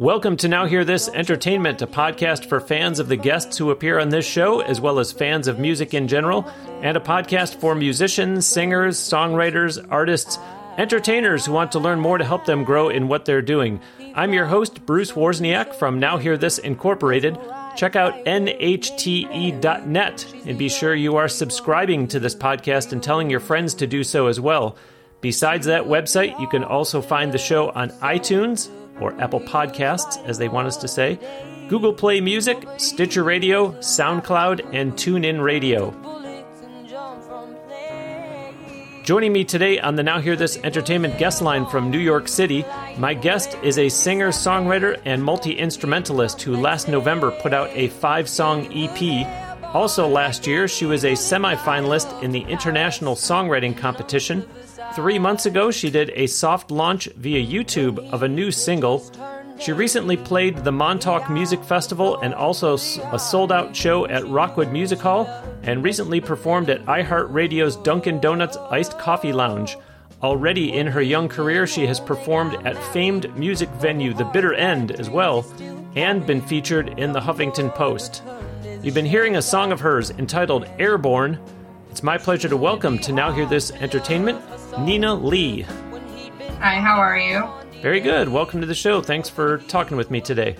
Welcome to Now Hear This Entertainment, a podcast for fans of the guests who appear on this show, as well as fans of music in general, and a podcast for musicians, singers, songwriters, artists, entertainers who want to learn more to help them grow in what they're doing. I'm your host, Bruce Wozniak from Now Hear This Incorporated. Check out nhte.net and be sure you are subscribing to this podcast and telling your friends to do so as well. Besides that website, you can also find the show on iTunes, or Apple Podcasts, as they want us to say, Google Play Music, Stitcher Radio, SoundCloud, and TuneIn Radio. Joining me today on the Now Hear This Entertainment guest line from New York City, my guest is a singer, songwriter, and multi instrumentalist who last November put out a five song EP. Also, last year, she was a semi finalist in the International Songwriting Competition Three months ago, she did a soft launch via YouTube of a new single. She recently played the Montauk Music Festival and also a sold out show at Rockwood Music Hall, and recently performed at iHeartRadio's Dunkin' Donuts Iced Coffee Lounge. Already in her young career, she has performed at famed music venue The Bitter End as well, and been featured in the Huffington Post. You've been hearing a song of hers entitled Airborne. It's my pleasure to welcome to Now Hear This Entertainment, Nina Lee. Hi, how are you? Very good. Welcome to the show. Thanks for talking with me today.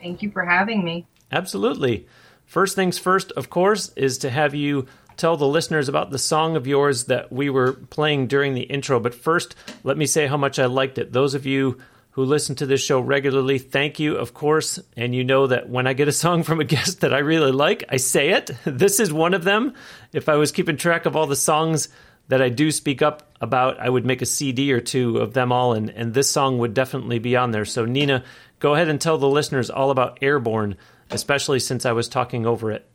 Thank you for having me. Absolutely. First things first, of course, is to have you tell the listeners about the song of yours that we were playing during the intro. But first, let me say how much I liked it. Those of you who listen to this show regularly, thank you, of course. And you know that when I get a song from a guest that I really like, I say it. This is one of them. If I was keeping track of all the songs that I do speak up about, I would make a CD or two of them all, and, and this song would definitely be on there. So, Nina, go ahead and tell the listeners all about Airborne, especially since I was talking over it.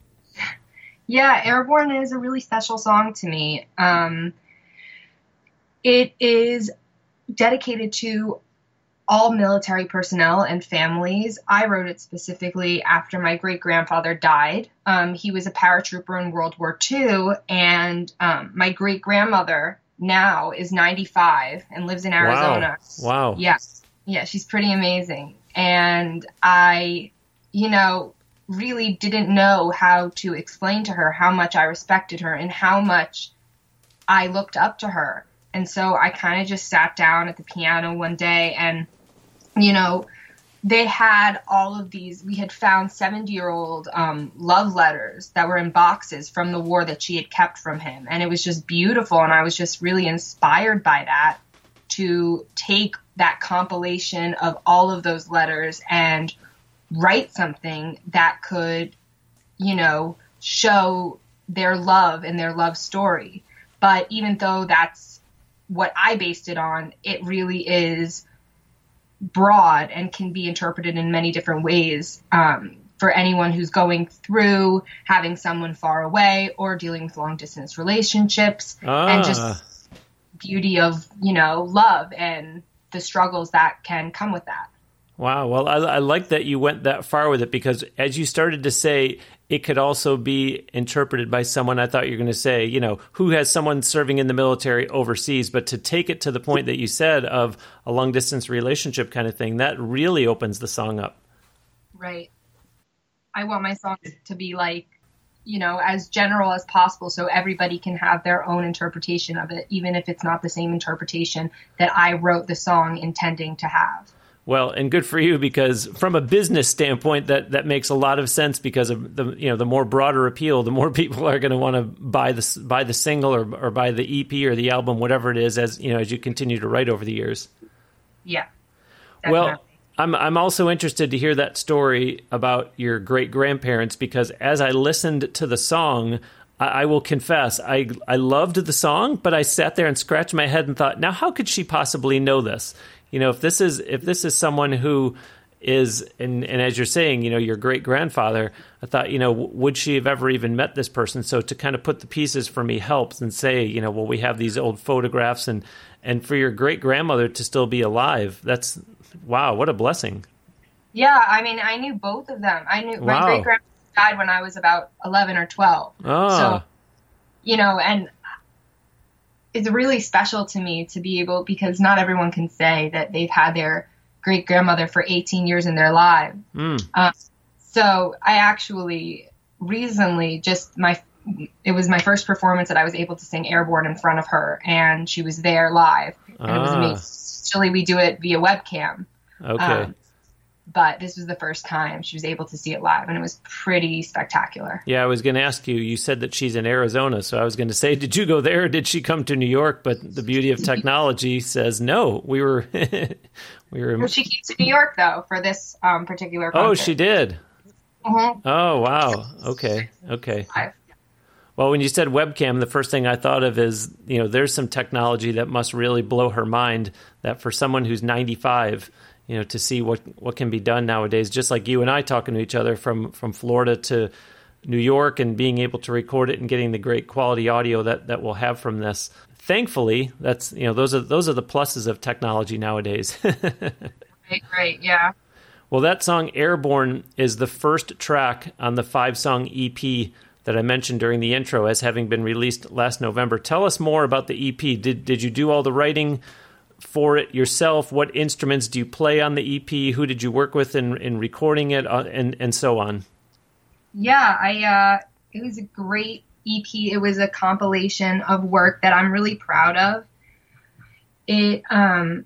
Yeah, Airborne is a really special song to me. Um, it is dedicated to all military personnel and families. I wrote it specifically after my great grandfather died. Um, he was a paratrooper in World War II, and um, my great grandmother now is 95 and lives in Arizona. Wow. wow. Yes. Yeah, she's pretty amazing. And I, you know, really didn't know how to explain to her how much I respected her and how much I looked up to her. And so I kind of just sat down at the piano one day and you know, they had all of these. We had found 70 year old um, love letters that were in boxes from the war that she had kept from him. And it was just beautiful. And I was just really inspired by that to take that compilation of all of those letters and write something that could, you know, show their love and their love story. But even though that's what I based it on, it really is broad and can be interpreted in many different ways um, for anyone who's going through having someone far away or dealing with long distance relationships ah. and just beauty of you know love and the struggles that can come with that Wow. Well, I, I, like that you went that far with it because as you started to say, it could also be interpreted by someone. I thought you were going to say, you know, who has someone serving in the military overseas, but to take it to the point that you said of a long distance relationship kind of thing, that really opens the song up. Right. I want my songs to be like, you know, as general as possible so everybody can have their own interpretation of it, even if it's not the same interpretation that I wrote the song intending to have. Well, and good for you because from a business standpoint, that that makes a lot of sense because of the you know the more broader appeal, the more people are going to want to buy the buy the single or or buy the EP or the album, whatever it is, as you know as you continue to write over the years. Yeah. Definitely. Well, I'm I'm also interested to hear that story about your great grandparents because as I listened to the song, I, I will confess I I loved the song, but I sat there and scratched my head and thought, now how could she possibly know this? You know, if this is if this is someone who is and, and as you're saying, you know, your great grandfather, I thought, you know, would she have ever even met this person? So to kind of put the pieces for me helps and say, you know, well, we have these old photographs and and for your great grandmother to still be alive, that's wow, what a blessing. Yeah, I mean, I knew both of them. I knew wow. my great grandmother died when I was about eleven or twelve. Oh. So, you know, and it's really special to me to be able because not everyone can say that they've had their great grandmother for 18 years in their lives. Mm. Uh, so I actually recently just my it was my first performance that I was able to sing Airborne in front of her, and she was there live, and it was Ah. amazing. Usually we do it via webcam, Okay. um, but this was the first time she was able to see it live, and it was pretty spectacular. yeah, I was going to ask you. You said that she's in Arizona, so I was going to say, did you go there? or Did she come to New York? But the beauty of technology says no. We were, we were. Well, she came to New York though for this um, particular. Oh, she did. Mhm. Oh, wow. Okay. Okay. Live. Well, when you said webcam, the first thing I thought of is, you know, there's some technology that must really blow her mind that for someone who's 95, you know, to see what, what can be done nowadays, just like you and I talking to each other from, from Florida to New York and being able to record it and getting the great quality audio that, that we'll have from this. Thankfully, that's, you know, those are, those are the pluses of technology nowadays. Great, great, yeah. Well, that song Airborne is the first track on the five song EP that I mentioned during the intro as having been released last November. Tell us more about the EP. Did, did you do all the writing for it yourself? What instruments do you play on the EP? Who did you work with in, in recording it? Uh, and, and so on. Yeah, I uh it was a great EP. It was a compilation of work that I'm really proud of. It um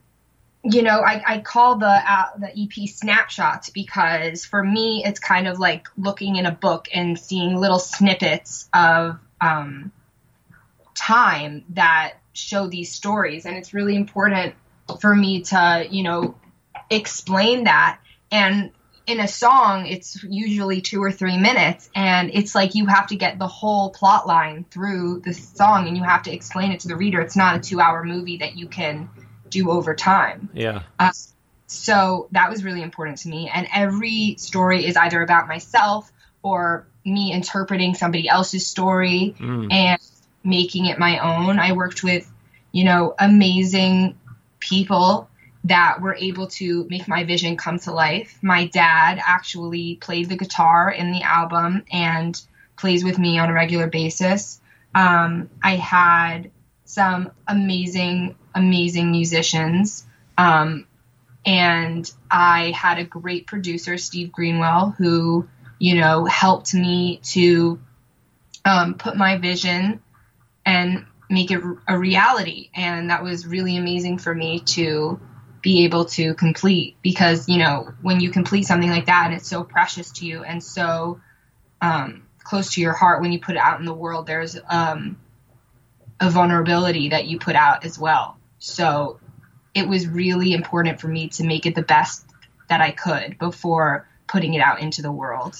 you know, I, I call the uh, the EP snapshots because for me it's kind of like looking in a book and seeing little snippets of um, time that show these stories, and it's really important for me to you know explain that. And in a song, it's usually two or three minutes, and it's like you have to get the whole plot line through the song, and you have to explain it to the reader. It's not a two-hour movie that you can do over time. Yeah. Uh, so that was really important to me. And every story is either about myself or me interpreting somebody else's story Mm. and making it my own. I worked with, you know, amazing people that were able to make my vision come to life. My dad actually played the guitar in the album and plays with me on a regular basis. Um, I had some amazing, amazing musicians. Um, and I had a great producer, Steve Greenwell, who, you know, helped me to um, put my vision and make it a reality. And that was really amazing for me to be able to complete because, you know, when you complete something like that, and it's so precious to you and so um, close to your heart when you put it out in the world, there's um, a vulnerability that you put out as well. So it was really important for me to make it the best that I could before putting it out into the world.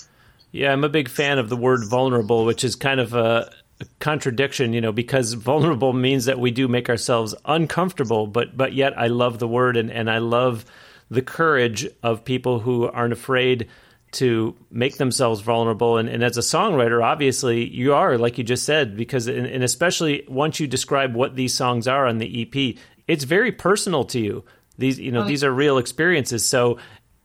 Yeah, I'm a big fan of the word vulnerable, which is kind of a contradiction, you know, because vulnerable means that we do make ourselves uncomfortable, but but yet I love the word and, and I love the courage of people who aren't afraid to make themselves vulnerable. And, and as a songwriter, obviously you are, like you just said, because and, and especially once you describe what these songs are on the EP, it's very personal to you. These you know, Oh, these are real experiences. So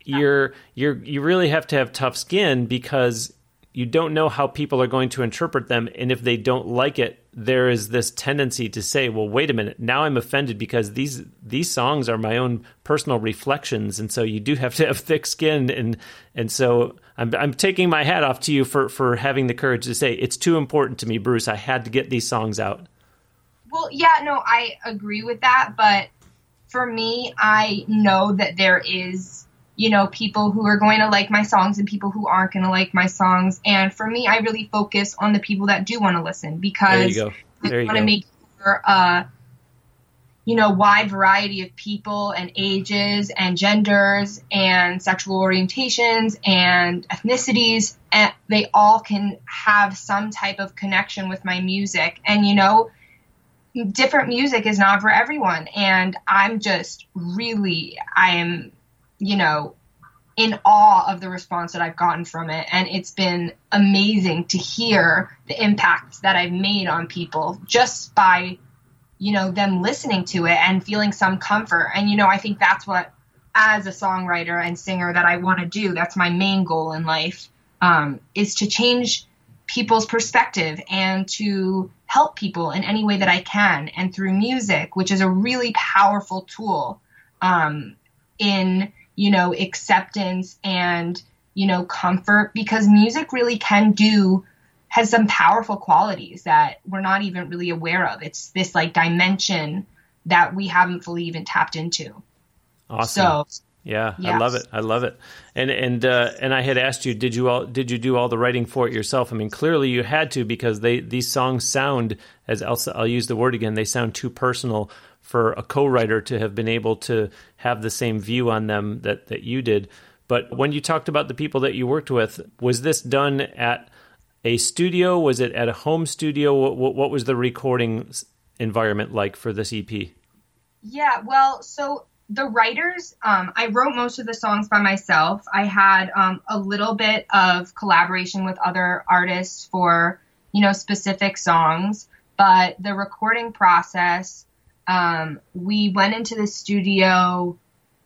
you're you're you really have to have tough skin because you don't know how people are going to interpret them and if they don't like it there is this tendency to say well wait a minute now i'm offended because these these songs are my own personal reflections and so you do have to have thick skin and and so i'm i'm taking my hat off to you for for having the courage to say it's too important to me bruce. I had to get these songs out. Well, yeah, no, I agree with that, but for me, I know that there is, you know, people who are going to like my songs and people who aren't going to like my songs. And for me, I really focus on the people that do want to listen there because you go. I want to make sure, a you know wide variety of people and ages and genders and sexual orientations and ethnicities and they all can have some type of connection with my music. And you know different music is not for everyone. And i'm just really i am you know in awe of the response that I've gotten from it. And it's been amazing to hear the impact that I've made on people just by, you know, them listening to it and feeling some comfort. And, you know, I think that's what, as a songwriter and singer, that I want to do. That's my main goal in life um, is to change people's perspective and to help people in any way that I can. And through music, which is a really powerful tool um, in you know, acceptance and, you know, comfort because music really can do has some powerful qualities that we're not even really aware of. It's this like dimension that we haven't fully even tapped into. Awesome. So yeah, yes. I love it. I love it. And and uh, and I had asked you, did you all did you do all the writing for it yourself? I mean, clearly you had to because they these songs sound as I'll, I'll use the word again. They sound too personal for a co-writer to have been able to have the same view on them that that you did. But when you talked about the people that you worked with, was this done at a studio? Was it at a home studio? What, what was the recording environment like for this EP? Yeah, well, so the writers, um, I wrote most of the songs by myself. I had um, a little bit of collaboration with other artists for, you know, specific songs, but the recording process, um, we went into the studio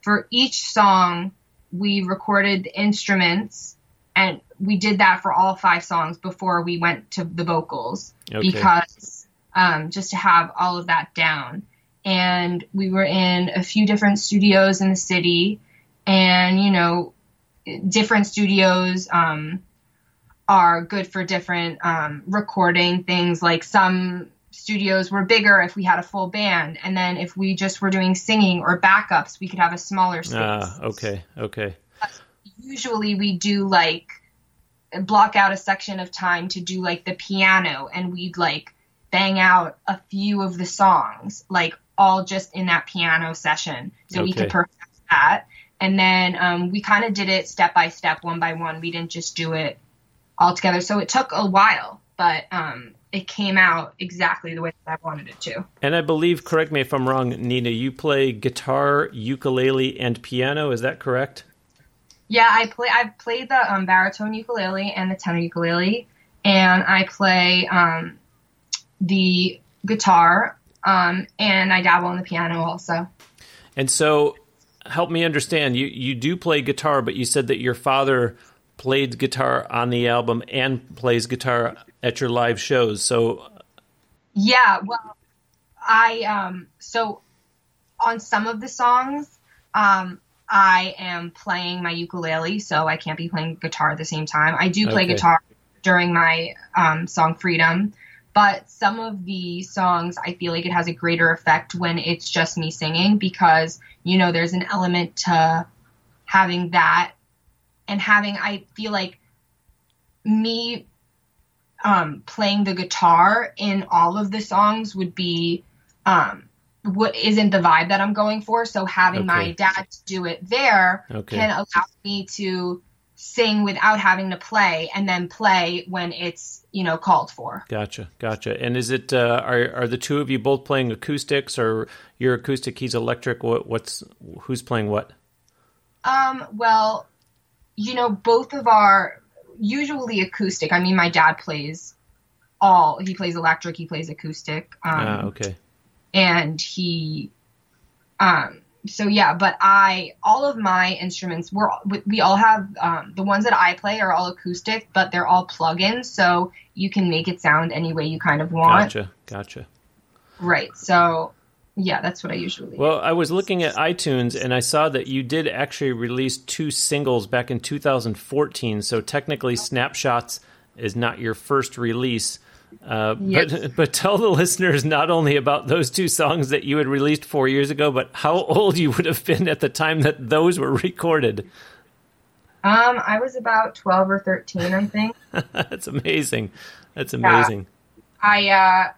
for each song. We recorded the instruments and we did that for all five songs before we went to the vocals okay. because um, just to have all of that down. And we were in a few different studios in the city, and you know, different studios um, are good for different um, recording things. Like some studios were bigger if we had a full band, and then if we just were doing singing or backups, we could have a smaller space. Ah, okay, okay. Usually, we do like block out a section of time to do like the piano and we'd like bang out a few of the songs like all just in that piano session so okay. we could perfect that and then um, we kind of did it step by step one by one we didn't just do it all together so it took a while but um, it came out exactly the way that I wanted it to. And I believe, correct me if I'm wrong, Nina, you play guitar, ukulele, and piano. Is that correct? Yeah, I play. I've played the um, baritone ukulele and the tenor ukulele, and I play um, the guitar, um, and I dabble in the piano also. And so, help me understand. You you do play guitar, but you said that your father played guitar on the album and plays guitar at your live shows. So, yeah, well, I um so on some of the songs, um, I am playing my ukulele, so I can't be playing guitar at the same time. I do play okay. guitar during my um, song Freedom, but some of the songs I feel like it has a greater effect when it's just me singing because, you know, there's an element to having that and having, I feel like me um, playing the guitar in all of the songs would be um, what isn't the vibe that I'm going for. So having okay. my dad do it there okay. can allow me to sing without having to play and then play when it's you know called for gotcha gotcha and is it uh, are, are the two of you both playing acoustics or your acoustic he's electric what, what's who's playing what um well you know both of our usually acoustic. I mean my dad plays all he plays electric he plays acoustic um, ah, okay. and he um so yeah but i all of my instruments we're we all have um, the ones that i play are all acoustic but they're all plugins so you can make it sound any way you kind of want. Gotcha gotcha. Right so yeah that's what i usually well i was looking at itunes and i saw that you did actually release two singles back in 2014 so technically snapshots is not your first release uh, yep. But but tell the listeners not only about those two songs that you had released four years ago, but how old you would have been at the time that those were recorded. Um, I was about twelve or thirteen, I think. That's amazing. That's amazing. Yeah. I uh,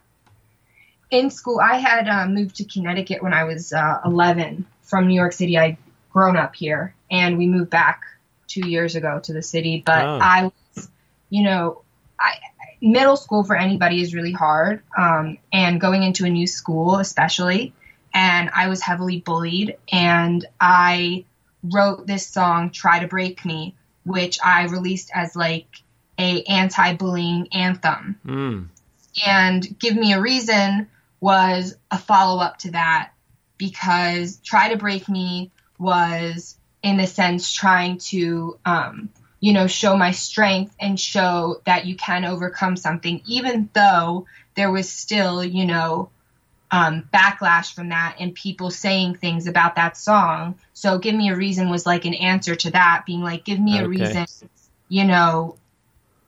in school, I had uh, moved to Connecticut when I was uh, eleven from New York City. I'd grown up here, and we moved back two years ago to the city. But oh. I was, you know, I middle school for anybody is really hard, um, and going into a new school especially. And I was heavily bullied, and I wrote this song "Try to Break Me," which I released as like a anti-bullying anthem. Mm. And "Give Me a Reason" was a follow-up to that because "Try to Break Me" was in a sense trying to um, you know, show my strength and show that you can overcome something, even though there was still, you know, um, backlash from that and people saying things about that song. So Give Me a Reason was like an answer to that, being like, give me a reason, you know,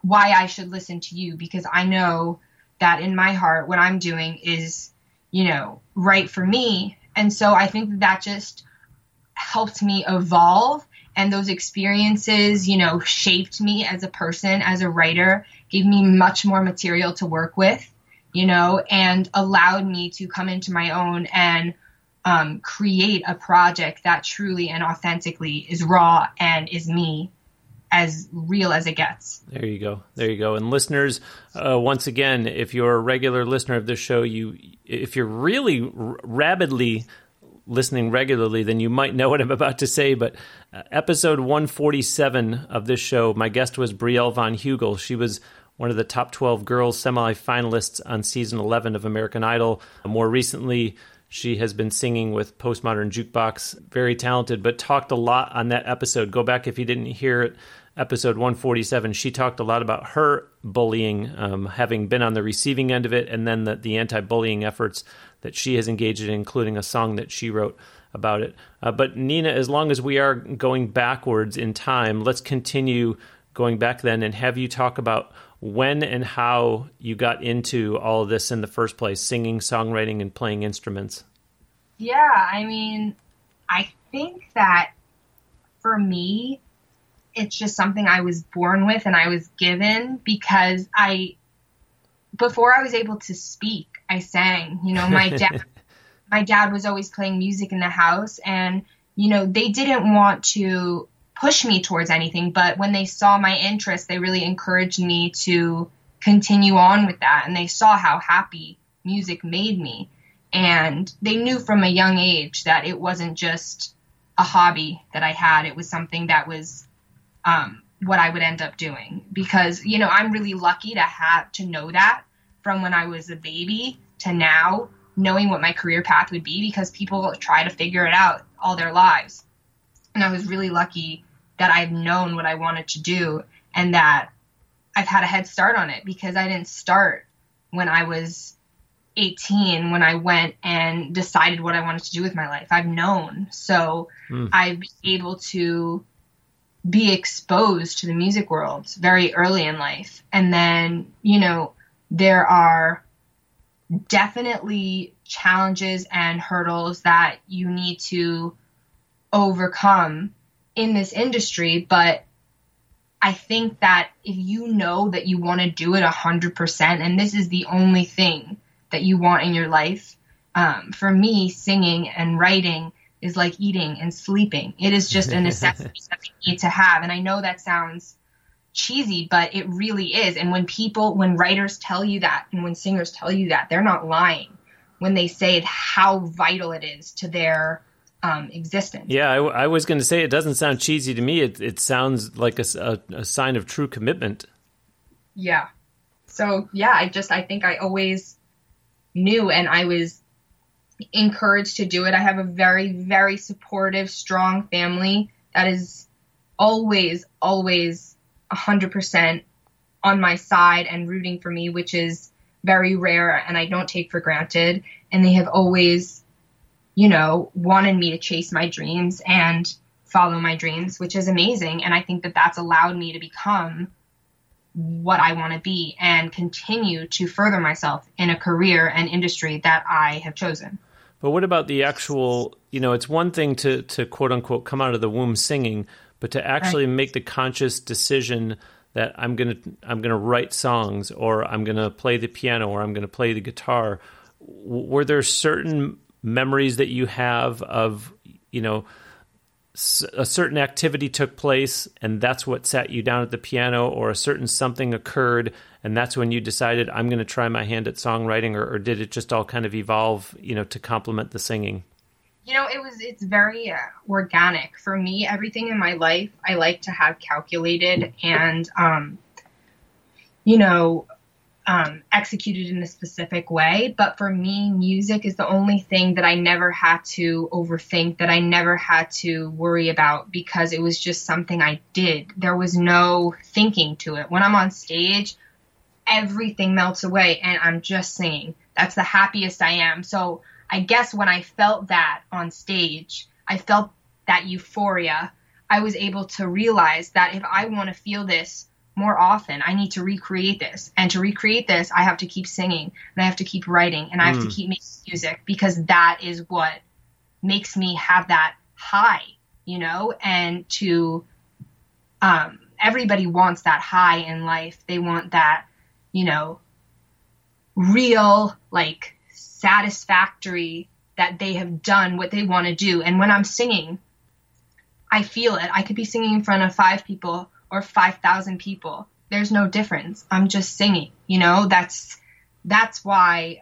why I should listen to you because I know that in my heart, what I'm doing is, you know, right for me. And so I think that, just helped me evolve and those experiences, you know, shaped me as a person, as a writer, gave me much more material to work with, you know, and allowed me to come into my own and um, create a project that truly and authentically is raw and is me as real as it gets. There you go. There you go. And listeners, uh, once again, if you're a regular listener of this show, you if you're really r- rabidly listening regularly, then you might know what I'm about to say. But uh, episode 147 of this show, my guest was Brielle von Hugel. She was one of the top 12 girls semi-finalists on season 11 of American Idol. More recently, she has been singing with Postmodern Jukebox. Very talented, but talked a lot on that episode. Go back if you didn't hear it. Episode 147, she talked a lot about her bullying, um, having been on the receiving end of it, and then the, the anti bullying efforts that she has engaged in, including a song that she wrote about it. Uh, but Nina, as long as we are going backwards in time, let's continue going back then and have you talk about when and how you got into all of this in the first place singing, songwriting, and playing instruments. Yeah, I mean, I think that for me, it's just something I was born with and I was given because I, before I was able to speak, I sang. You know, my dad, my dad was always playing music in the house, and you know, they didn't want to push me towards anything, but when they saw my interest, they really encouraged me to continue on with that, and they saw how happy music made me. And they knew from a young age that it wasn't just a hobby that I had. It was something that was um, what I would end up doing. Because you know I'm really lucky to have to know that from when I was a baby to now knowing what my career path would be because people try to figure it out all their lives. And I was really lucky that I've known what I wanted to do and that I've had a head start on it because I didn't start when I was 18 when I went and decided what I wanted to do with my life. I've known. So Mm. I've been able to be exposed to the music world very early in life. And then, you know, there are definitely challenges and hurdles that you need to overcome in this industry, but I think that if you know that you want to do it 100% and this is the only thing that you want in your life, um, for me, singing and writing is like eating and sleeping. It is just a necessity that you need to have. And I know that sounds cheesy, but it really is. And when people, when writers tell you that and when singers tell you that, they're not lying when they say how vital it is to their um, existence. Yeah, I, I was going to say it doesn't sound cheesy to me. It, it sounds like a a sign of true commitment. Yeah. So yeah, I just I think I always knew and I was encouraged to do it. I have a very very supportive, strong family that is always always 100% on my side and rooting for me, which is very rare and I don't take for granted and they have always you know wanted me to chase my dreams and follow my dreams, which is amazing and I think that that's allowed me to become what I want to be and continue to further myself in a career and industry that I have chosen. But what about the actual, you know, it's one thing to, to quote unquote come out of the womb singing, but to actually make the conscious decision that I'm going to I'm going to write songs or I'm going to play the piano or I'm going to play the guitar. W- Were there certain memories that you have of, you know, a certain activity took place and that's what sat you down at the piano or a certain something occurred and that's when you decided i'm going to try my hand at songwriting or, or did it just all kind of evolve you know to complement the singing You know, it was it's very uh, organic for me. Everything in my life I like to have calculated and um you know, um, executed in a specific way. But for me, music is the only thing that I never had to overthink, that I never had to worry about because it was just something I did. There was no thinking to it. When I'm on stage, everything melts away and I'm just singing. That's the happiest I am. So I guess when I felt that on stage, I felt that euphoria. I was able to realize that if I want to feel this more often, I need to recreate this. And to recreate this, I have to keep singing and I have to keep writing and I have mm. to keep making music because that is what makes me have that high, you know, and to um, everybody wants that high in life. They want that, you know, real, like satisfactory that they have done what they want to do. And when I'm singing, I feel it. I could be singing in front of five people or 5,000 people. There's no difference. I'm just singing, you know, that's, that's why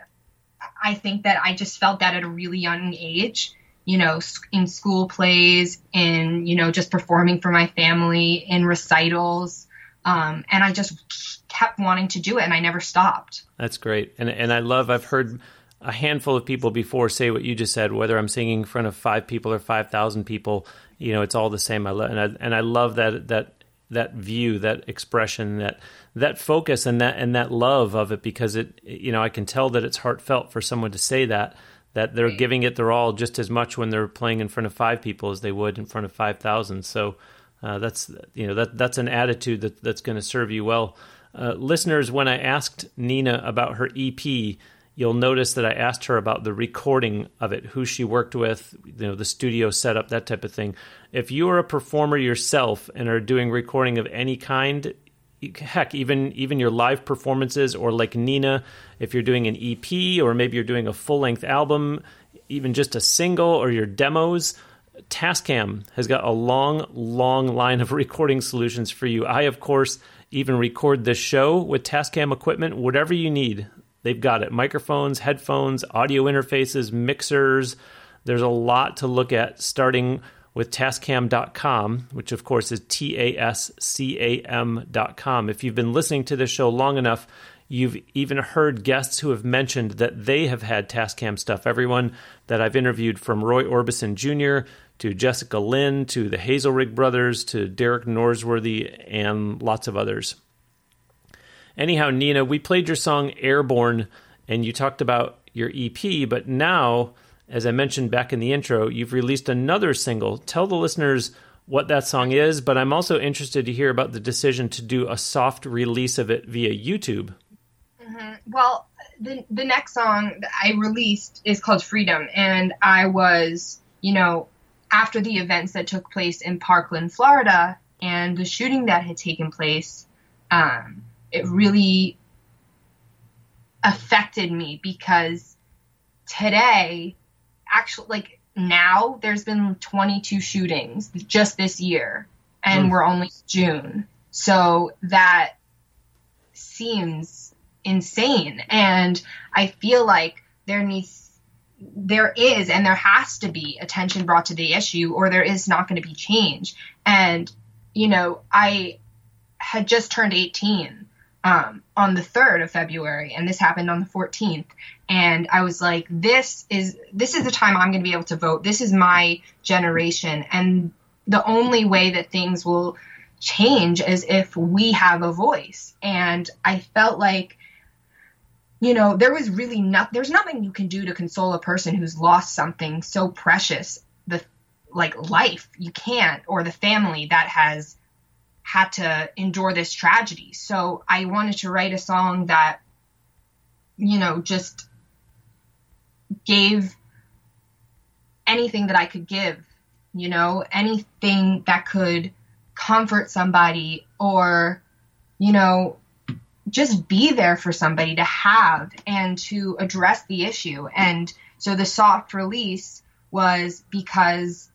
I think that I just felt that at a really young age you know, in school plays, in, you know, just performing for my family, in recitals. Um, and I just kept wanting to do it and I never stopped. That's great. And, and I love, I've heard a handful of people before say what you just said, whether I'm singing in front of five people or 5,000 people, you know, it's all the same. I love, and I, and I love that, that, that view, that expression, that, that focus and that, and that love of it because it, you know, I can tell that it's heartfelt for someone to say that that they're giving it their all just as much when they're playing in front of five people as they would in front of 5,000. So uh, that's you know that that's an attitude that that's going to serve you well. Uh, listeners, when I asked Nina about her EP, you'll notice that I asked her about the recording of it, who she worked with, you know, the studio setup, that type of thing. If you are a performer yourself and are doing recording of any kind, heck, even even your live performances, or like Nina, if you're doing an EP or maybe you're doing a full length album, even just a single or your demos, Tascam has got a long, long line of recording solutions for you. I, of course, even record this show with Tascam equipment, whatever you need. They've got it microphones, headphones, audio interfaces, mixers. There's a lot to look at starting with tascam.com, which of course is T A S C A M.com. If you've been listening to this show long enough, you've even heard guests who have mentioned that they have had Tascam stuff. Everyone that I've interviewed from Roy Orbison Jr. to Jessica Lynn to the Hazelrigg brothers to Derek Norsworthy and lots of others. Anyhow, Nina, we played your song Airborne and you talked about your EP, but now as I mentioned back in the intro, you've released another single. Tell the listeners what that song is, but I'm also interested to hear about the decision to do a soft release of it via YouTube. Mm-hmm. Well, the, the next song that I released is called Freedom, and I was, you know, after the events that took place in Parkland, Florida, and the shooting that had taken place, um, it really affected me because today actually like now there's been 22 shootings just this year and mm. we're only June. So that seems insane and I feel like there needs there is and there has to be attention brought to the issue or there is not going to be change. And you know, I had just turned 18 um, on the 3rd of February, and this happened on the 14th. And I was like, this is this is the time I'm going to be able to vote. This is my generation, and the only way that things will change is if we have a voice. And I felt like, you know, there was really not there's nothing you can do to console a person who's lost something so precious, the like life. You can't, or the family that has had to endure this tragedy. So I wanted to write a song that, you know, just gave anything that I could give, you know, anything that could comfort somebody or, you know, just be there for somebody to have and to address the issue. And so the soft release was because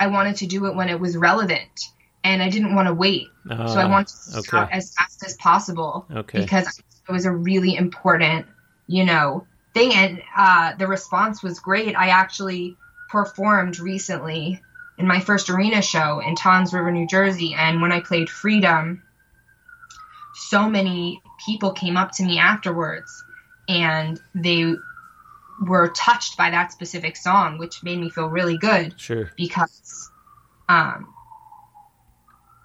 I wanted to do it when it was relevant and I didn't want to wait. Uh, so I ah, wanted to start as fast as possible okay. because it was a really important, you know, thing. And uh, the response was great. I actually performed recently in my first arena show in Toms River, New Jersey. And when I played Freedom, so many people came up to me afterwards and they were touched by that specific song, which made me feel really good. Sure. Because um,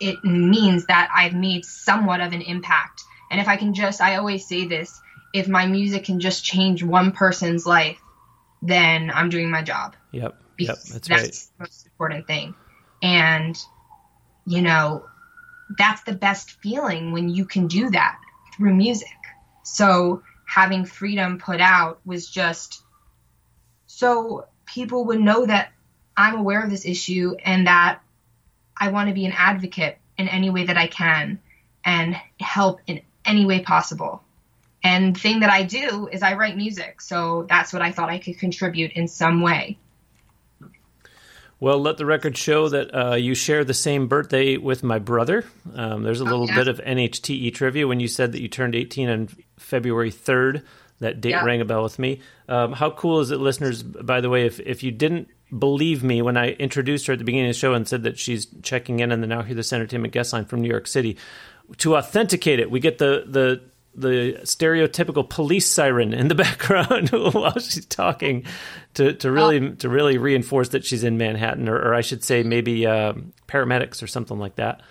it means that I've made somewhat of an impact. And if I can just, I always say this if my music can just change one person's life, then I'm doing my job. Yep. Yep. That's, that's right. the most important thing. And, you know, that's the best feeling when you can do that through music. So having freedom put out was just so people would know that I'm aware of this issue and that I want to be an advocate in any way that I can and help in any way possible. And the thing that I do is I write music. So that's what I thought I could contribute in some way. Well, let the record show that uh, you share the same birthday with my brother. Um, there's a little oh, bit of NHTE trivia when you said that you turned 18 on February 3rd. That date rang a bell with me. Um, how cool is it, listeners? By the way, if if you didn't believe me when I introduced her at the beginning of the show and said that she's checking in on the Now Hear This Entertainment guest line from New York City, to authenticate it, we get the the the stereotypical police siren in the background while she's talking to, to really oh. to really reinforce that she's in Manhattan, or, or I should say maybe um, paramedics or something like that.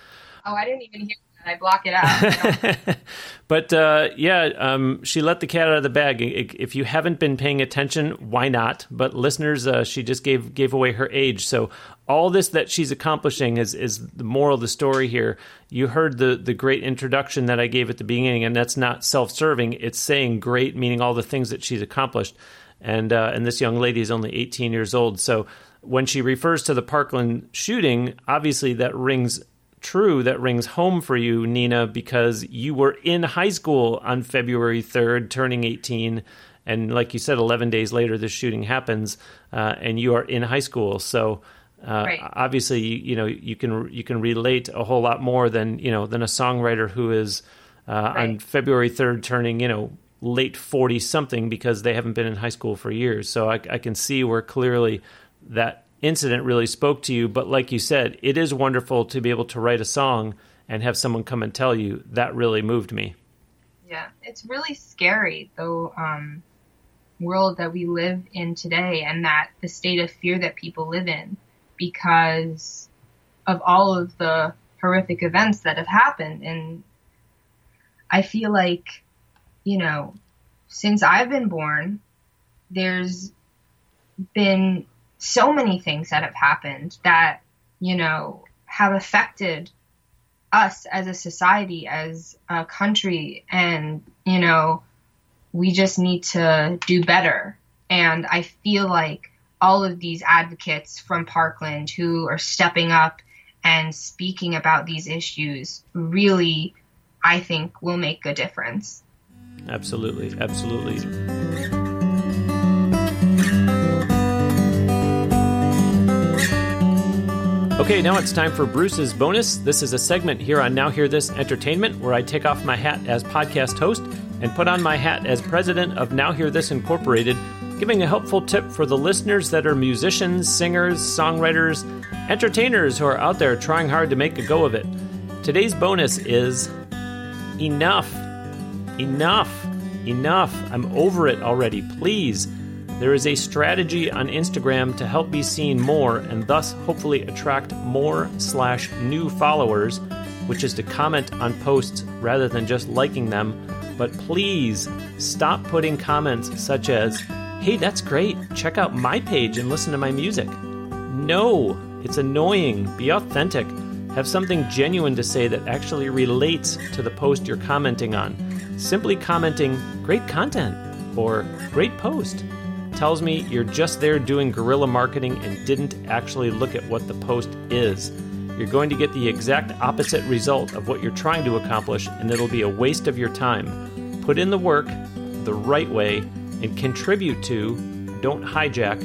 Oh, I didn't even hear I block it out. but uh, yeah, um, she let the cat out of the bag. If you haven't been paying attention, why not? But listeners, uh, she just gave gave away her age. So all this that she's accomplishing is is the moral of the story here. You heard the the great introduction that I gave at the beginning, and that's not self serving. It's saying great, meaning all the things that she's accomplished. And uh, and this young lady is only 18 years old, so when she refers to the Parkland shooting, obviously that rings true that rings home for you, Nina, because you were in high school on February 3rd, turning 18. And like you said, 11 days later, this shooting happens, uh, and you are in high school. So uh, right. obviously, you, you, know you can you can relate a whole lot more than you know than a songwriter who is uh, right. on February 3rd turning you know late 40 something because they haven't been in high school for years. So I, I can see where clearly that incident really spoke to you. But like you said, it is wonderful to be able to write a song and have someone come and tell you that really moved me. Yeah, it's really scary though. Um, world that we live in today, and that the state of fear that people live in because of all of the horrific events that have happened. And I feel like, you know, since I've been born, there's been so many things that have happened that, you know, have affected us as a society, as a country, and, you know, we just need to do better. And I feel like all of these advocates from Parkland who are stepping up and speaking about these issues really, I think, will make a difference. Absolutely. Absolutely. Okay, now it's time for Bruce's bonus. This is a segment here on Now Hear This Entertainment where I take off my hat as podcast host and put on my hat as president of Now Hear This Incorporated, giving a helpful tip for the listeners that are musicians, singers, songwriters, entertainers who are out there trying hard to make a go of it. Today's bonus is enough. Enough. Enough. I'm over it already. Please there is a strategy on Instagram to help be seen more and thus hopefully attract more slash new followers, which is to comment on posts rather than just liking them. But please stop putting comments such as, hey, that's great, check out my page and listen to my music. No, it's annoying. Be authentic. Have something genuine to say that actually relates to the post you're commenting on. Simply commenting, great content or great post tells me you're just there doing guerrilla marketing and didn't actually look at what the post is. You're going to get the exact opposite result of what you're trying to accomplish, and it'll be a waste of your time. Put in the work the right way and contribute to, don't hijack,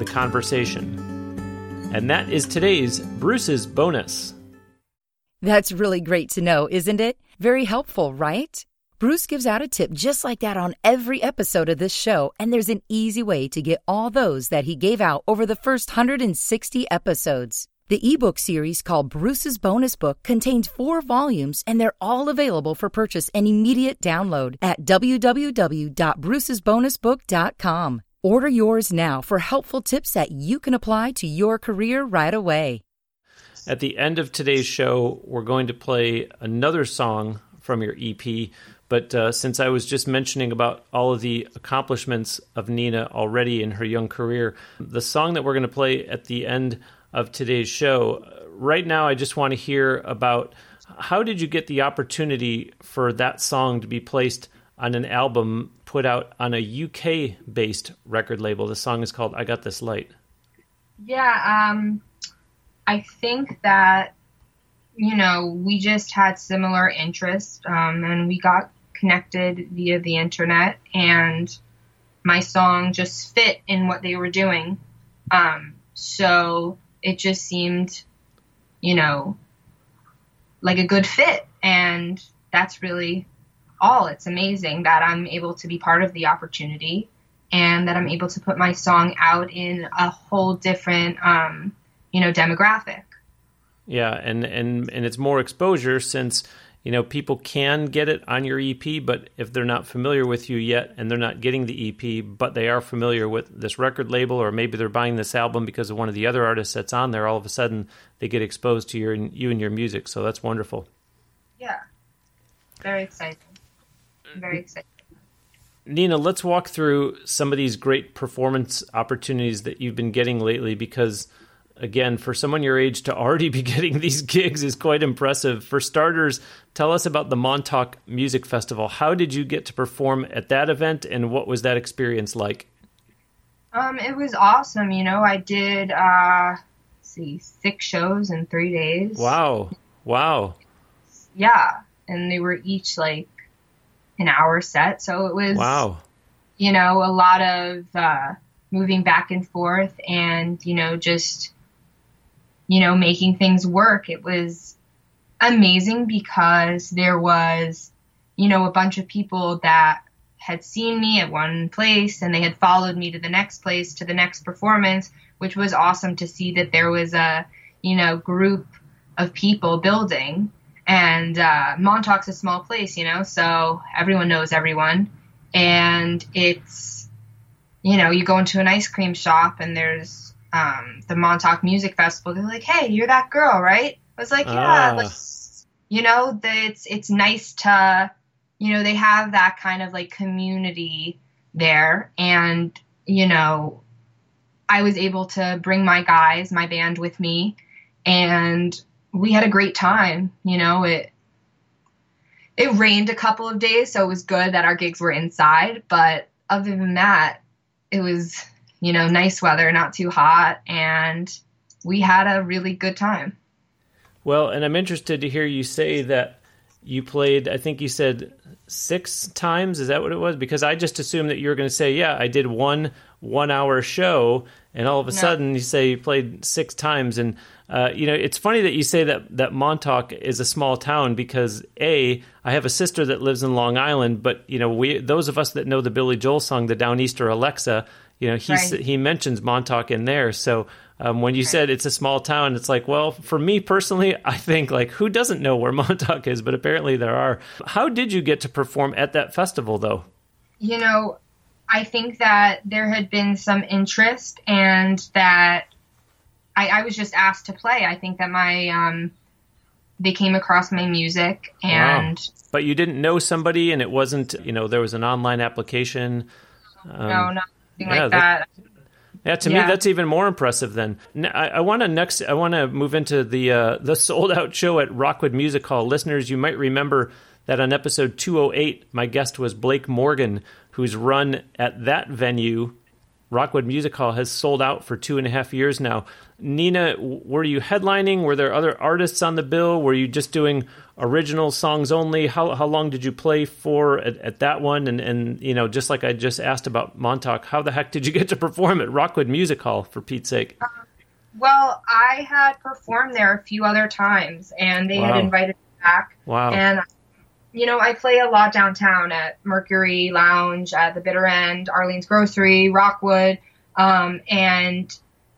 the conversation. And that is today's Bruce's bonus. That's really great to know, isn't it? Very helpful, right? Bruce gives out a tip just like that on every episode of this show, and there's an easy way to get all those that he gave out over the first 160 episodes. The ebook series called Bruce's Bonus Book contains four volumes, and they're all available for purchase and immediate download at www.brucesbonusbook.com. Order yours now for helpful tips that you can apply to your career right away. At the end of today's show, we're going to play another song from your EP But uh, since I was just mentioning about all of the accomplishments of Nina already in her young career, the song that we're going to play at the end of today's show, right now, I just want to hear about how did you get the opportunity for that song to be placed on an album put out on a UK based record label? The song is called I Got This Light. Yeah, um, I think that you know we just had similar interests, um, and we got connected via the internet, and my song just fit in what they were doing. Um, so it just seemed, you know, like a good fit, and that's really all. It's amazing that I'm able to be part of the opportunity and that I'm able to put my song out in a whole different, um, you know, demographic. Yeah, and and and it's more exposure since you know people can get it on your EP, but if they're not familiar with you yet and they're not getting the EP, but they are familiar with this record label, or maybe they're buying this album because of one of the other artists that's on there, all of a sudden they get exposed to your you and your music. So that's wonderful. Yeah, very exciting. Very exciting. Nina, let's walk through some of these great performance opportunities that you've been getting lately because again, for someone your age to already be getting these gigs is quite impressive. For starters, tell us about the Montauk Music Festival. How did you get to perform at that event and what was that experience like? Um, it was awesome. You know, I did uh see, six shows in three days. Wow. Wow. Yeah. And they were each like an hour set. So it was, wow. you know, a lot of uh, moving back and forth and, you know, just, you know, making things work. It was amazing because there was, you know, a bunch of people that had seen me at one place and they had followed me to the next place to the next performance, which was awesome to see that there was a, you know, group of people building and uh, Montauk's a small place, you know, so everyone knows everyone. And it's, you know, you go into an ice cream shop and there's um, the Montauk Music Festival. They're like, hey, you're that girl, right? I was like, yeah. Ah. Like, you know, the, it's it's nice to, you know, they have that kind of like community there, and you know, I was able to bring my guys, my band with me, and we had a great time. You know, it it rained a couple of days, so it was good that our gigs were inside. But other than that, it was you know nice weather, not too hot, and we had a really good time. Well, and I'm interested to hear you say that you played. I think you said six times. Is that what it was? Because I just assumed that you were going to say, "Yeah, I did one one hour show," and all of a no. sudden you say you played six times and uh, you know, it's funny that you say that that Montauk is a small town because a I have a sister that lives in Long Island, but you know, we those of us that know the Billy Joel song, the Downeaster Alexa, you know, he right. he mentions Montauk in there. So um, when you right. said it's a small town, it's like, well, for me personally, I think like who doesn't know where Montauk is? But apparently there are. How did you get to perform at that festival, though? You know, I think that there had been some interest and that I, I was just asked to play. I think that my um, they came across my music and. Wow. But you didn't know somebody, and it wasn't you know there was an online application. Um, no, nothing yeah, like that. that. Yeah, to yeah. me that's even more impressive. Then I, I want to next. I want to move into the uh, the sold out show at Rockwood Music Hall. Listeners, you might remember that on episode 208, my guest was Blake Morgan, who's run at that venue Rockwood Music Hall has sold out for two and a half years now. Nina, were you headlining? Were there other artists on the bill? Were you just doing original songs only? How how long did you play for at, at that one? And and you know, just like I just asked about Montauk, how the heck did you get to perform at Rockwood Music Hall for Pete's sake? Uh, well, I had performed there a few other times, and they wow. had invited me back. Wow! And you know, I play a lot downtown at Mercury Lounge, at the Bitter End, Arlene's Grocery, Rockwood, um, and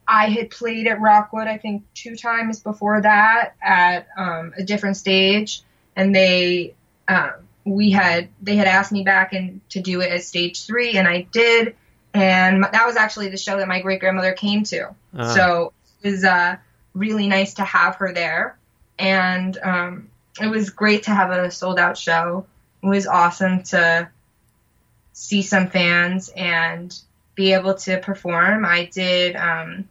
I had played at Rockwood, I think, two times before that at um, a different stage, and they um, we had they had asked me back and to do it at stage three, and I did, and that was actually the show that my great grandmother came to, uh-huh. so it was uh, really nice to have her there, and um, it was great to have a sold out show. It was awesome to see some fans and be able to perform. I did um,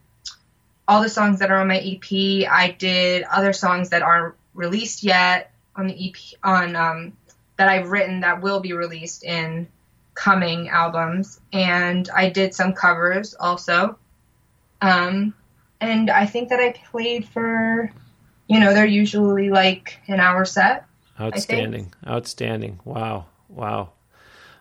all the songs that are on my EP. I did other songs that aren't released yet on the EP on um, that I've written that will be released in coming albums, and I did some covers also. Um, and I think that I played for, you know, they're usually like an hour set. Outstanding, outstanding! Wow, wow.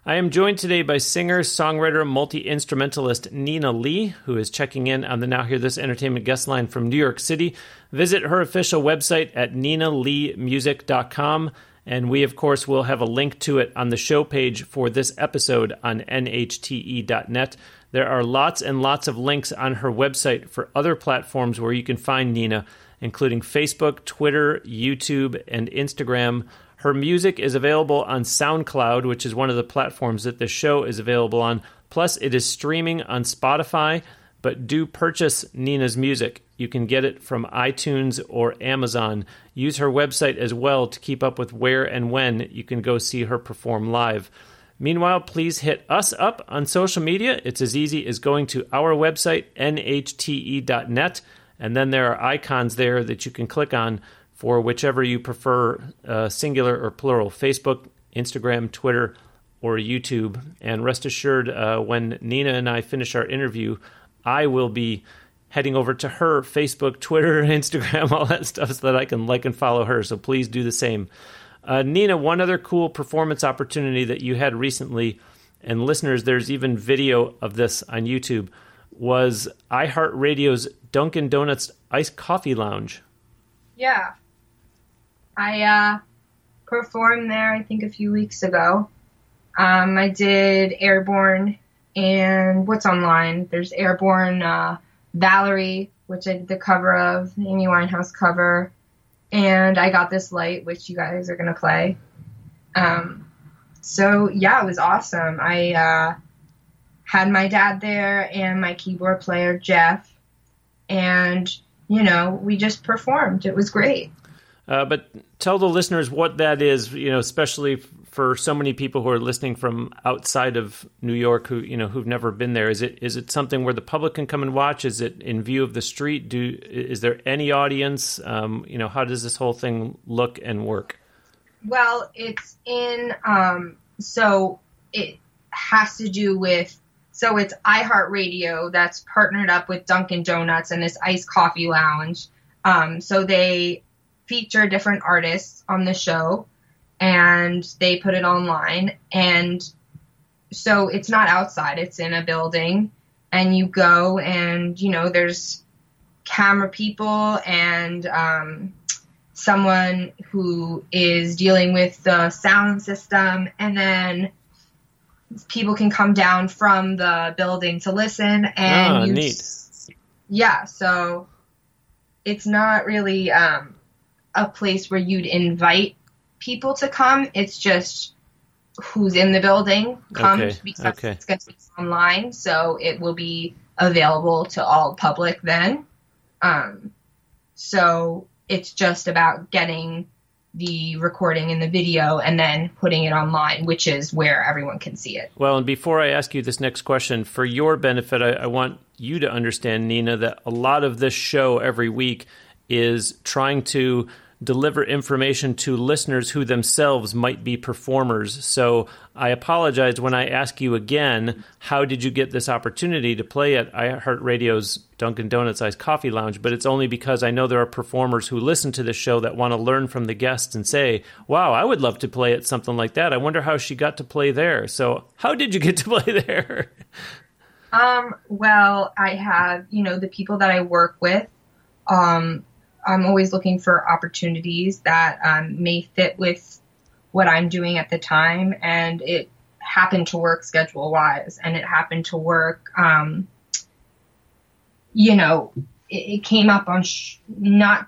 I am joined today by singer, songwriter, multi instrumentalist Nina Lee, who is checking in on the Now Hear This Entertainment guest line from New York City. Visit her official website at ninaleemusic.com. And we, of course, will have a link to it on the show page for this episode on nhte.net. There are lots and lots of links on her website for other platforms where you can find Nina, including Facebook, Twitter, YouTube, and Instagram. Her music is available on SoundCloud, which is one of the platforms that the show is available on. Plus, it is streaming on Spotify. But do purchase Nina's music. You can get it from iTunes or Amazon. Use her website as well to keep up with where and when you can go see her perform live. Meanwhile, please hit us up on social media. It's as easy as going to our website, nhte.net, and then there are icons there that you can click on for whichever you prefer, uh, singular or plural Facebook, Instagram, Twitter, or YouTube. And rest assured, uh, when Nina and I finish our interview, I will be heading over to her Facebook, Twitter, Instagram, all that stuff so that I can like and follow her. So please do the same. Uh, Nina, one other cool performance opportunity that you had recently, and listeners, there's even video of this on YouTube, was iHeartRadio's Dunkin' Donuts Iced Coffee Lounge. Yeah. I uh, performed there, I think, a few weeks ago. Um, I did Airborne and what's online? There's Airborne uh, Valerie, which I did the cover of, Amy Winehouse cover, and I got this light, which you guys are gonna play. Um, so yeah, it was awesome. I uh, had my dad there and my keyboard player Jeff, and you know we just performed. It was great. Uh, but tell the listeners what that is, you know, especially for so many people who are listening from outside of New York who, you know, who've never been there. Is it is it something where the public can come and watch? Is it in view of the street? Do is there any audience? Um, you know, how does this whole thing look and work? Well, it's in um, so it has to do with so it's iHeartRadio that's partnered up with Dunkin' Donuts and this iced coffee lounge. Um, so they feature different artists on the show and they put it online and so it's not outside it's in a building and you go and you know there's camera people and um, someone who is dealing with the sound system and then people can come down from the building to listen and oh, you neat. yeah so it's not really um, a place where you'd invite people to come. It's just who's in the building comes Okay, because okay. it's going to be online, so it will be available to all public then. Um, so it's just about getting the recording and the video and then putting it online, which is where everyone can see it. Well, and before I ask you this next question, for your benefit, I, I want you to understand, Nina, that a lot of this show every week is trying to deliver information to listeners who themselves might be performers. So I apologize when I ask you again, how did you get this opportunity to play at iHeartRadio's Dunkin' Donuts Iced Coffee Lounge? But it's only because I know there are performers who listen to this show that want to learn from the guests and say, wow, I would love to play at something like that. I wonder how she got to play there. So how did you get to play there? Um, well, I have, you know, the people that I work with. Um, I'm always looking for opportunities that um, may fit with what I'm doing at the time, and it happened to work schedule wise, and it happened to work. Um, you know, it, it came up on sh- not.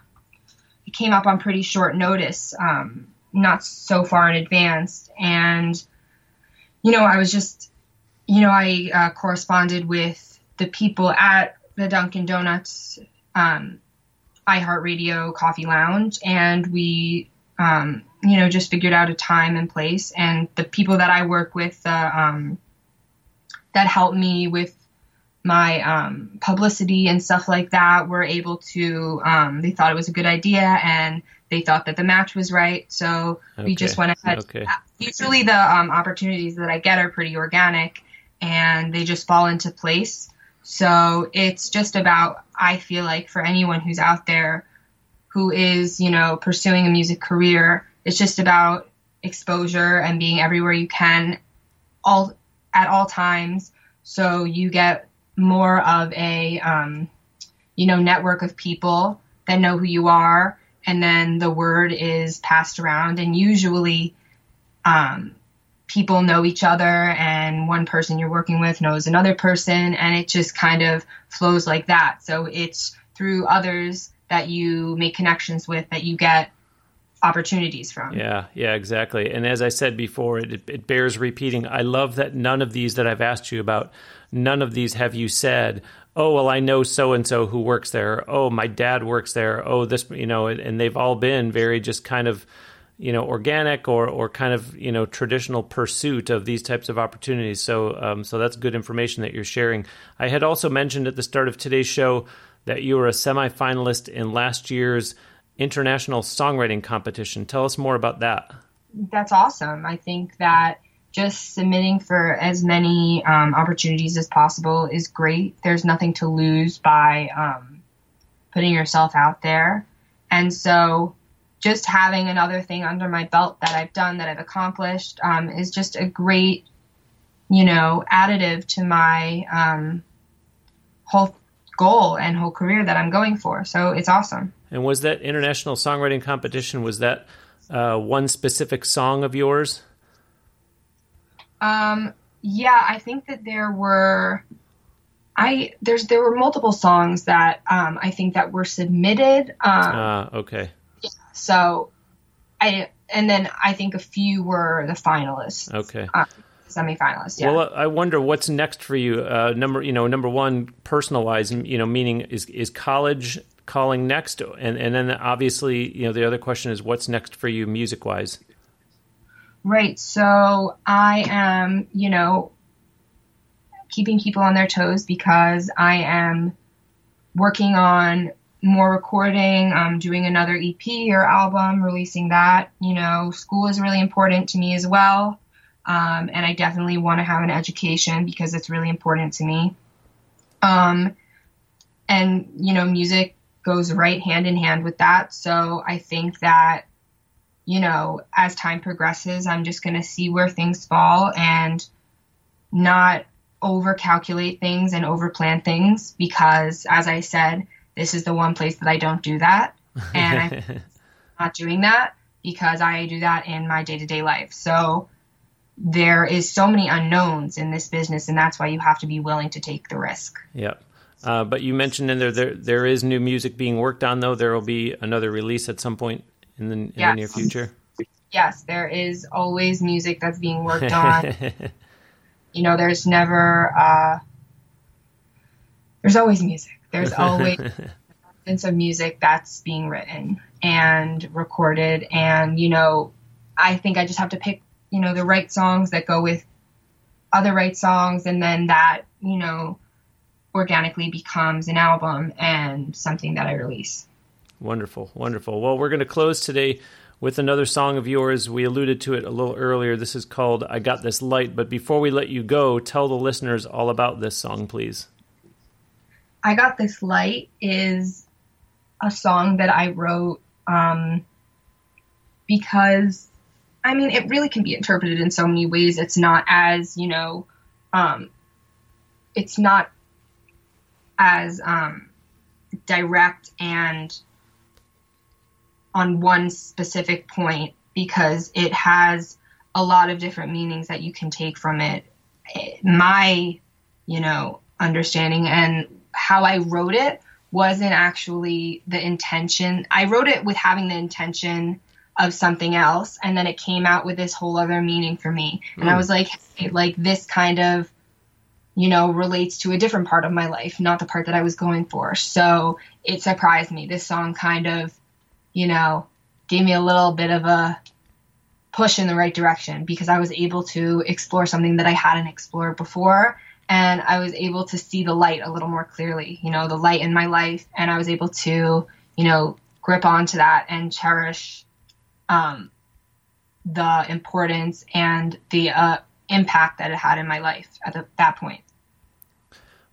It came up on pretty short notice, um, not so far in advance, and you know, I was just, you know, I uh, corresponded with the people at the Dunkin' Donuts um, iHeartRadio Coffee Lounge, and we um, you know, just figured out a time and place. And the people that I work with, uh, um, that help me with my um, publicity and stuff like that were able to um, they thought it was a good idea and they thought that the match was right so okay. we just went ahead okay. usually the um, opportunities that i get are pretty organic and they just fall into place so it's just about i feel like for anyone who's out there who is you know pursuing a music career it's just about exposure and being everywhere you can all at all times. So you get more of a um, you know network of people that know who you are and then the word is passed around. And usually um, people know each other and one person you're working with knows another person and it just kind of flows like that so it's through others that you make connections with that you get opportunities from. Yeah, yeah, exactly. And as I said before, it, it bears repeating. I love that none of these that I've asked you about, none of these have you said, oh, well, I know so and so who works there. Oh, my dad works there. Oh, this, you know, and they've all been very just kind of, you know, organic or, or kind of, you know, traditional pursuit of these types of opportunities. So, um, so that's good information that you're sharing. I had also mentioned at the start of today's show that you were a semifinalist in last year's international songwriting competition. Tell us more about that. That's awesome. I think that just submitting for as many um, opportunities as possible is great. There's nothing to lose by um, putting yourself out there. And so just having another thing under my belt that I've done, that I've accomplished, um, is just a great, you know, additive to my um, whole goal and whole career that I'm going for. So it's awesome. And was that international songwriting competition? Was that uh, one specific song of yours? Um, yeah, I think that there were. I there's there were multiple songs that um, I think that were submitted. Ah, um, uh, okay. So I and then I think a few were the finalists. Okay. Um, semifinalists. Yeah. Well, I wonder what's next for you. Uh, number, you know, number one, personal wise, you know, meaning is is college calling next? And and then obviously, you know, the other question is what's next for you music wise? Right. So I am, you know, keeping people on their toes because I am working on more recording, um, doing another EP or album, releasing that. You know, school is really important to me as well. Um, and I definitely want to have an education because it's really important to me. Um, and, you know, music goes right hand in hand with that. So I think that, you know, as time progresses, I'm just going to see where things fall and not over calculate things and over plan things because, as I said, this is the one place that I don't do that. And I'm not doing that because I do that in my day to day life. So there is so many unknowns in this business, and that's why you have to be willing to take the risk. Yep. Uh, but you mentioned in there, there there is new music being worked on, though. There will be another release at some point in the, in yes. the near future. Yes, there is always music that's being worked on. you know, there's never uh, there's always music. There's always sense of music that's being written and recorded, and you know, I think I just have to pick you know the right songs that go with other right songs, and then that you know organically becomes an album and something that I release. Wonderful, wonderful. Well, we're going to close today with another song of yours. We alluded to it a little earlier. This is called I Got This Light. But before we let you go, tell the listeners all about this song, please. I Got This Light is a song that I wrote um, because, I mean, it really can be interpreted in so many ways. It's not as, you know, um, it's not as um, direct and on one specific point because it has a lot of different meanings that you can take from it. My, you know, understanding and how I wrote it wasn't actually the intention. I wrote it with having the intention of something else, and then it came out with this whole other meaning for me. And mm. I was like, hey, like this kind of you know, relates to a different part of my life, not the part that I was going for. So it surprised me. This song kind of, you know, gave me a little bit of a push in the right direction because I was able to explore something that I hadn't explored before. And I was able to see the light a little more clearly, you know, the light in my life. And I was able to, you know, grip onto that and cherish um, the importance and the uh, impact that it had in my life at the, that point.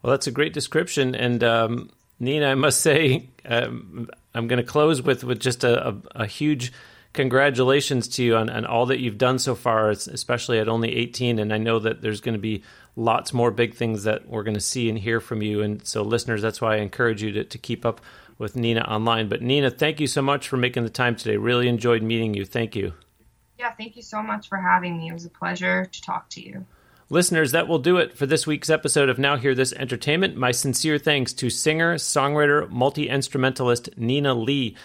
Well, that's a great description. And um, Nina, I must say, um, I'm going to close with, with just a, a, a huge congratulations to you on, on, all that you've done so far, especially at only 18. And I know that there's going to be lots more big things that we're going to see and hear from you. And so, listeners, that's why I encourage you to, to keep up with Nina online. But, Nina, thank you so much for making the time today. Really enjoyed meeting you. Thank you. Yeah, thank you so much for having me. It was a pleasure to talk to you. Listeners, that will do it for this week's episode of Now Hear This Entertainment. My sincere thanks to singer, songwriter, multi instrumentalist Nina Lee.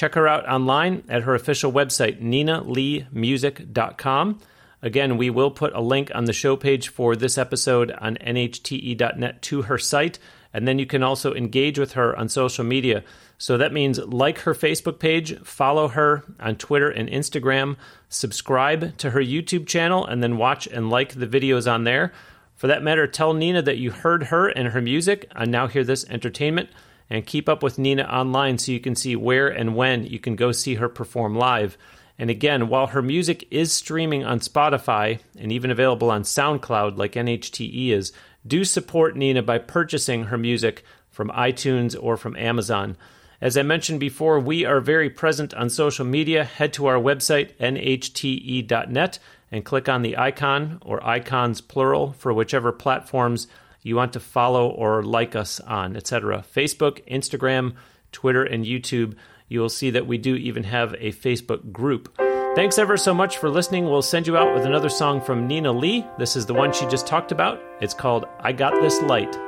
Check her out online at her official website, ninaleemusic.com. Again, we will put a link on the show page for this episode on nhte.net to her site, and then you can also engage with her on social media. So that means like her Facebook page, follow her on Twitter and Instagram, subscribe to her YouTube channel, and then watch and like the videos on there. For that matter, tell Nina that you heard her and her music on Now Hear This Entertainment and keep up with Nina online so you can see where and when you can go see her perform live. And again, while her music is streaming on Spotify and even available on SoundCloud like NHTE is, do support Nina by purchasing her music from iTunes or from Amazon. As I mentioned before, we are very present on social media. Head to our website, nhte.net, and click on the icon or icons plural for whichever platforms you want to follow or like us on, etc. Facebook, Instagram, Twitter, and YouTube. You will see that we do even have a Facebook group. Thanks ever so much for listening. We'll send you out with another song from Nina Lee. This is the one she just talked about. It's called I Got This Light.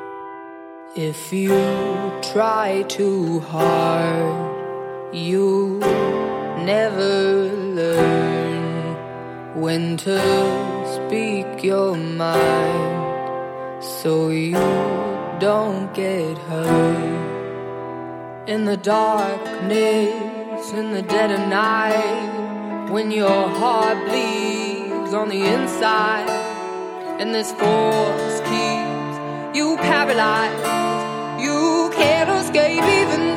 If you try too hard, you never learn when to speak your mind so you don't get hurt. In the darkness, in the dead of night, when your heart bleeds on the inside, and this force keeps you paralyzed, you can't escape even